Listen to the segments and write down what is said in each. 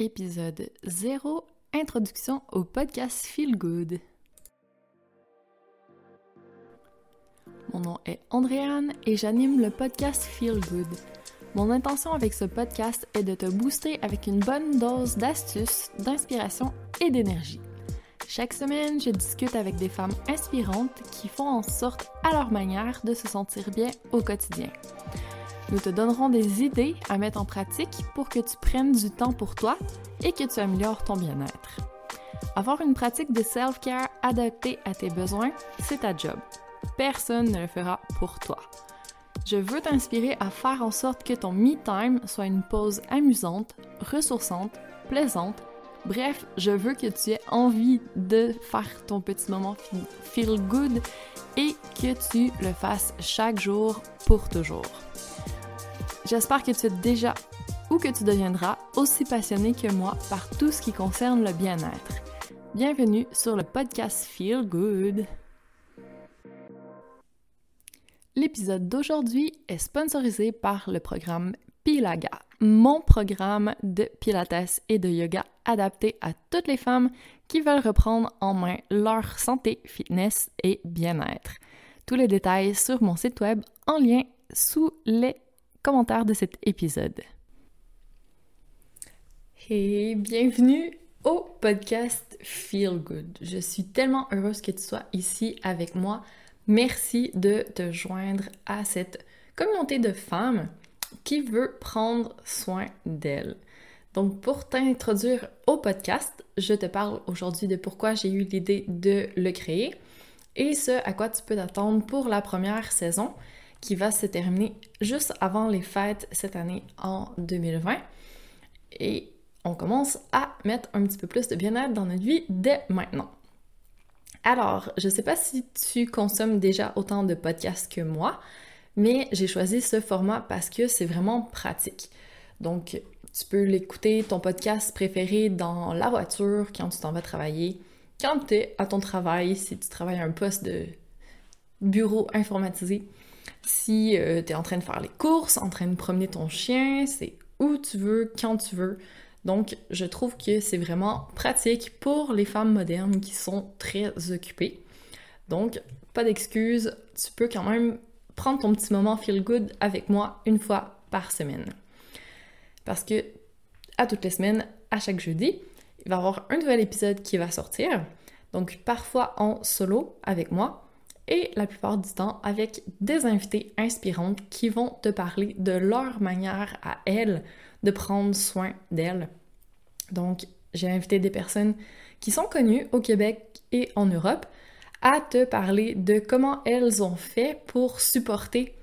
épisode 0, introduction au podcast Feel Good. Mon nom est Andréane et j'anime le podcast Feel Good. Mon intention avec ce podcast est de te booster avec une bonne dose d'astuces, d'inspiration et d'énergie. Chaque semaine, je discute avec des femmes inspirantes qui font en sorte à leur manière de se sentir bien au quotidien. Nous te donnerons des idées à mettre en pratique pour que tu prennes du temps pour toi et que tu améliores ton bien-être. Avoir une pratique de self-care adaptée à tes besoins, c'est ta job. Personne ne le fera pour toi. Je veux t'inspirer à faire en sorte que ton me-time soit une pause amusante, ressourçante, plaisante. Bref, je veux que tu aies envie de faire ton petit moment feel good et que tu le fasses chaque jour pour toujours. J'espère que tu es déjà ou que tu deviendras aussi passionné que moi par tout ce qui concerne le bien-être. Bienvenue sur le podcast Feel Good. L'épisode d'aujourd'hui est sponsorisé par le programme Pilaga, mon programme de pilates et de yoga adapté à toutes les femmes qui veulent reprendre en main leur santé, fitness et bien-être. Tous les détails sur mon site web en lien sous les commentaire de cet épisode. Et bienvenue au podcast Feel Good. Je suis tellement heureuse que tu sois ici avec moi. Merci de te joindre à cette communauté de femmes qui veut prendre soin d'elles. Donc pour t'introduire au podcast, je te parle aujourd'hui de pourquoi j'ai eu l'idée de le créer et ce à quoi tu peux t'attendre pour la première saison qui va se terminer juste avant les fêtes cette année en 2020. Et on commence à mettre un petit peu plus de bien-être dans notre vie dès maintenant. Alors, je ne sais pas si tu consommes déjà autant de podcasts que moi, mais j'ai choisi ce format parce que c'est vraiment pratique. Donc, tu peux l'écouter, ton podcast préféré, dans la voiture, quand tu t'en vas travailler, quand tu es à ton travail, si tu travailles à un poste de bureau informatisé, si euh, tu es en train de faire les courses, en train de promener ton chien, c'est où tu veux, quand tu veux. Donc, je trouve que c'est vraiment pratique pour les femmes modernes qui sont très occupées. Donc, pas d'excuses, tu peux quand même prendre ton petit moment feel good avec moi une fois par semaine. Parce que à toutes les semaines, à chaque jeudi, il va y avoir un nouvel épisode qui va sortir. Donc, parfois en solo avec moi, et la plupart du temps avec des invités inspirantes qui vont te parler de leur manière à elles de prendre soin d'elles. Donc, j'ai invité des personnes qui sont connues au Québec et en Europe à te parler de comment elles ont fait pour supporter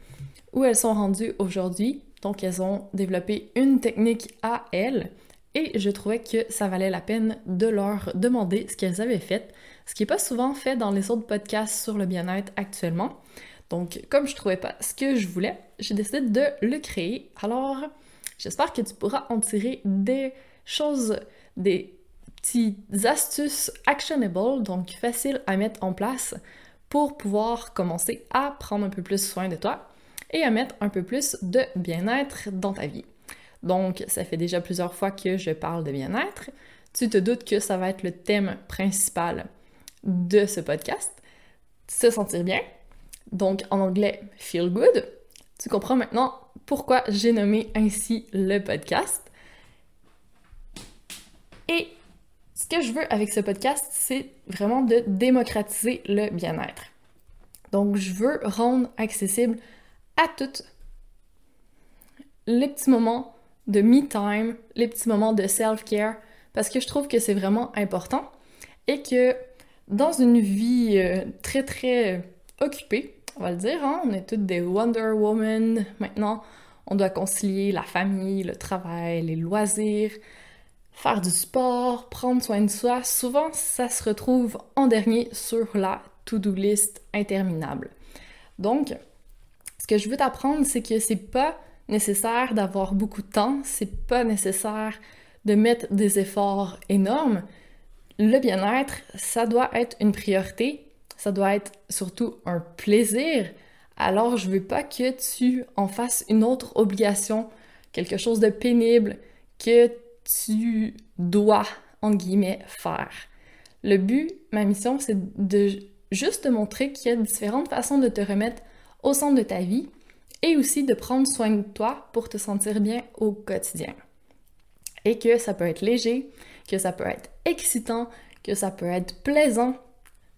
où elles sont rendues aujourd'hui. Donc, elles ont développé une technique à elles et je trouvais que ça valait la peine de leur demander ce qu'elles avaient fait ce qui n'est pas souvent fait dans les autres podcasts sur le bien-être actuellement. Donc, comme je trouvais pas ce que je voulais, j'ai décidé de le créer. Alors, j'espère que tu pourras en tirer des choses, des petites astuces actionable, donc faciles à mettre en place pour pouvoir commencer à prendre un peu plus soin de toi et à mettre un peu plus de bien-être dans ta vie. Donc, ça fait déjà plusieurs fois que je parle de bien-être. Tu te doutes que ça va être le thème principal de ce podcast, se sentir bien. Donc en anglais, feel good. Tu comprends maintenant pourquoi j'ai nommé ainsi le podcast. Et ce que je veux avec ce podcast, c'est vraiment de démocratiser le bien-être. Donc je veux rendre accessible à toutes les petits moments de me time, les petits moments de self-care, parce que je trouve que c'est vraiment important et que dans une vie euh, très très occupée, on va le dire, hein, on est toutes des Wonder Woman maintenant. On doit concilier la famille, le travail, les loisirs, faire du sport, prendre soin de soi. Souvent, ça se retrouve en dernier sur la to-do list interminable. Donc, ce que je veux t'apprendre, c'est que c'est pas nécessaire d'avoir beaucoup de temps, c'est pas nécessaire de mettre des efforts énormes, le bien-être, ça doit être une priorité, ça doit être surtout un plaisir. Alors, je veux pas que tu en fasses une autre obligation, quelque chose de pénible, que tu dois, entre guillemets, faire. Le but, ma mission, c'est de juste te montrer qu'il y a différentes façons de te remettre au centre de ta vie et aussi de prendre soin de toi pour te sentir bien au quotidien. Et que ça peut être léger, que ça peut être excitant, que ça peut être plaisant.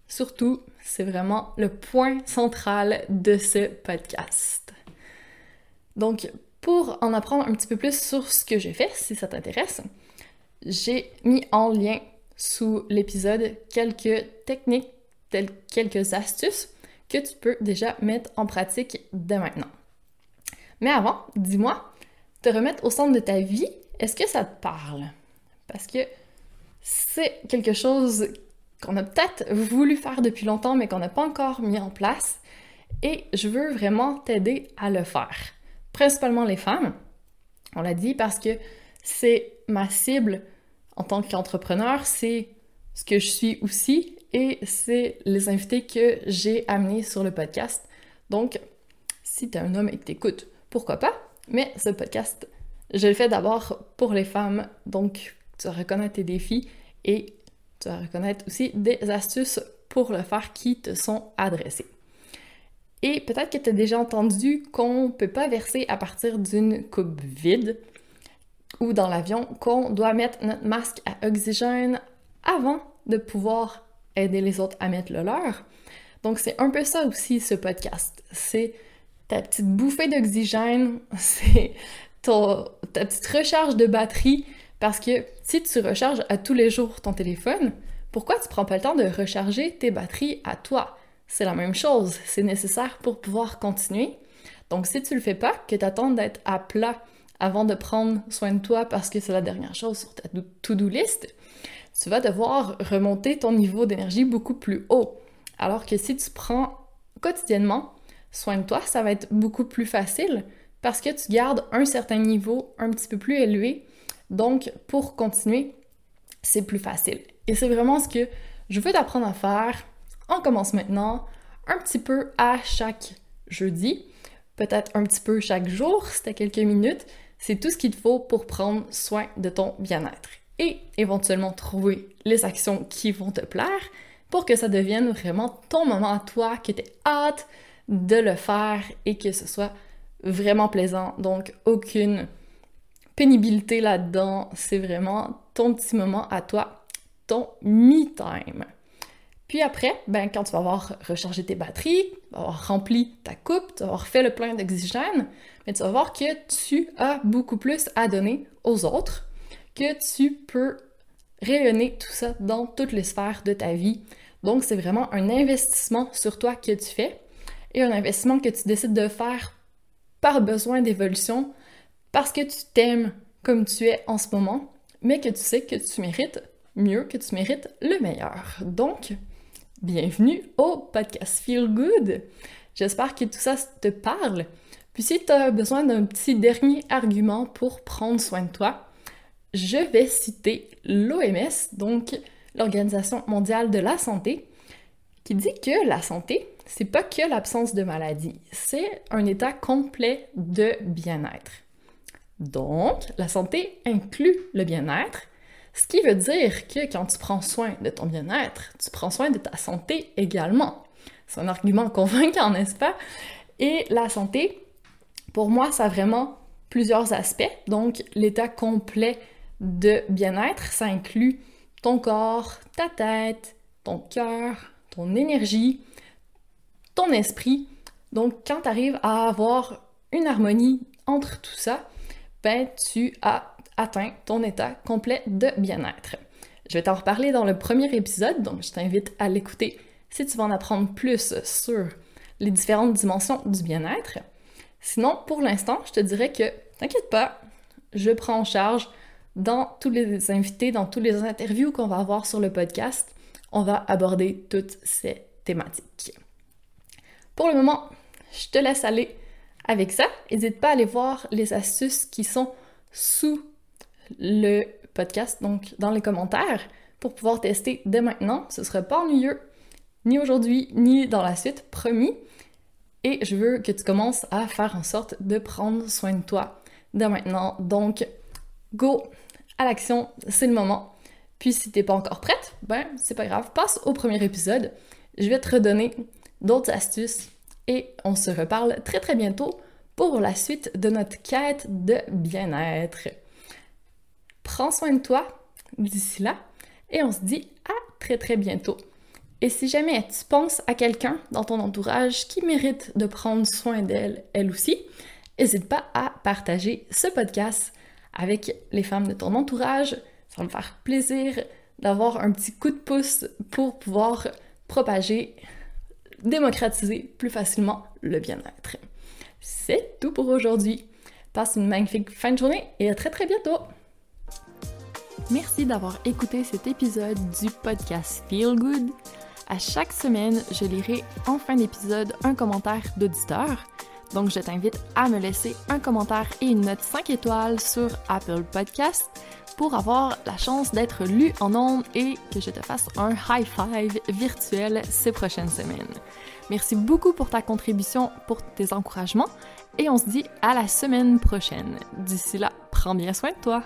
Surtout, c'est vraiment le point central de ce podcast. Donc, pour en apprendre un petit peu plus sur ce que j'ai fait, si ça t'intéresse, j'ai mis en lien sous l'épisode quelques techniques, quelques astuces que tu peux déjà mettre en pratique dès maintenant. Mais avant, dis-moi, te remettre au centre de ta vie, est-ce que ça te parle? Parce que c'est quelque chose qu'on a peut-être voulu faire depuis longtemps, mais qu'on n'a pas encore mis en place. Et je veux vraiment t'aider à le faire. Principalement les femmes, on l'a dit, parce que c'est ma cible en tant qu'entrepreneur, c'est ce que je suis aussi et c'est les invités que j'ai amenés sur le podcast. Donc, si tu es un homme et que t'écoutes, pourquoi pas? Mais ce podcast, je le fais d'abord pour les femmes, donc tu vas reconnaître tes défis et tu vas reconnaître aussi des astuces pour le faire qui te sont adressées. Et peut-être que tu as déjà entendu qu'on ne peut pas verser à partir d'une coupe vide ou dans l'avion, qu'on doit mettre notre masque à oxygène avant de pouvoir aider les autres à mettre le leur. Donc c'est un peu ça aussi ce podcast. C'est ta petite bouffée d'oxygène, c'est ta petite recharge de batterie parce que si tu recharges à tous les jours ton téléphone, pourquoi tu prends pas le temps de recharger tes batteries à toi? C'est la même chose, c'est nécessaire pour pouvoir continuer. Donc si tu le fais pas, que tu attends d'être à plat avant de prendre soin de toi parce que c'est la dernière chose sur ta to-do list, tu vas devoir remonter ton niveau d'énergie beaucoup plus haut. Alors que si tu prends quotidiennement soin de toi, ça va être beaucoup plus facile parce que tu gardes un certain niveau un petit peu plus élevé donc, pour continuer, c'est plus facile. Et c'est vraiment ce que je veux t'apprendre à faire. On commence maintenant un petit peu à chaque jeudi, peut-être un petit peu chaque jour, c'était quelques minutes. C'est tout ce qu'il te faut pour prendre soin de ton bien-être et éventuellement trouver les actions qui vont te plaire pour que ça devienne vraiment ton moment à toi, que tu hâte de le faire et que ce soit vraiment plaisant. Donc, aucune pénibilité là-dedans. C'est vraiment ton petit moment à toi, ton me-time. Puis après, ben, quand tu vas avoir rechargé tes batteries, avoir rempli ta coupe, tu vas avoir fait le plein d'oxygène, mais tu vas voir que tu as beaucoup plus à donner aux autres, que tu peux rayonner tout ça dans toutes les sphères de ta vie. Donc, c'est vraiment un investissement sur toi que tu fais et un investissement que tu décides de faire par besoin d'évolution parce que tu t'aimes comme tu es en ce moment, mais que tu sais que tu mérites mieux, que tu mérites le meilleur. Donc, bienvenue au podcast Feel Good. J'espère que tout ça te parle. Puis si tu as besoin d'un petit dernier argument pour prendre soin de toi, je vais citer l'OMS, donc l'Organisation mondiale de la santé, qui dit que la santé, c'est pas que l'absence de maladie, c'est un état complet de bien-être. Donc, la santé inclut le bien-être, ce qui veut dire que quand tu prends soin de ton bien-être, tu prends soin de ta santé également. C'est un argument convaincant, n'est-ce pas? Et la santé, pour moi, ça a vraiment plusieurs aspects. Donc, l'état complet de bien-être, ça inclut ton corps, ta tête, ton cœur, ton énergie, esprit. Donc, quand tu arrives à avoir une harmonie entre tout ça, ben tu as atteint ton état complet de bien-être. Je vais t'en reparler dans le premier épisode, donc je t'invite à l'écouter si tu veux en apprendre plus sur les différentes dimensions du bien-être. Sinon, pour l'instant, je te dirais que t'inquiète pas, je prends en charge dans tous les invités, dans toutes les interviews qu'on va avoir sur le podcast, on va aborder toutes ces thématiques. Pour le moment, je te laisse aller avec ça, n'hésite pas à aller voir les astuces qui sont sous le podcast, donc dans les commentaires, pour pouvoir tester dès maintenant. Ce ne sera pas ennuyeux, ni aujourd'hui, ni dans la suite, promis. Et je veux que tu commences à faire en sorte de prendre soin de toi dès maintenant. Donc, go à l'action, c'est le moment. Puis si t'es pas encore prête, ben c'est pas grave, passe au premier épisode. Je vais te redonner d'autres astuces et on se reparle très très bientôt pour la suite de notre quête de bien-être. Prends soin de toi d'ici là et on se dit à très très bientôt. Et si jamais tu penses à quelqu'un dans ton entourage qui mérite de prendre soin d'elle, elle aussi, n'hésite pas à partager ce podcast avec les femmes de ton entourage. Ça va me faire plaisir d'avoir un petit coup de pouce pour pouvoir propager, démocratiser plus facilement le bien-être. C'est tout pour aujourd'hui. Passe une magnifique fin de journée et à très très bientôt. Merci d'avoir écouté cet épisode du podcast Feel Good. À chaque semaine, je lirai en fin d'épisode un commentaire d'auditeur. Donc, je t'invite à me laisser un commentaire et une note 5 étoiles sur Apple Podcast pour avoir la chance d'être lu en ondes et que je te fasse un high five virtuel ces prochaines semaines. Merci beaucoup pour ta contribution, pour tes encouragements et on se dit à la semaine prochaine. D'ici là, prends bien soin de toi.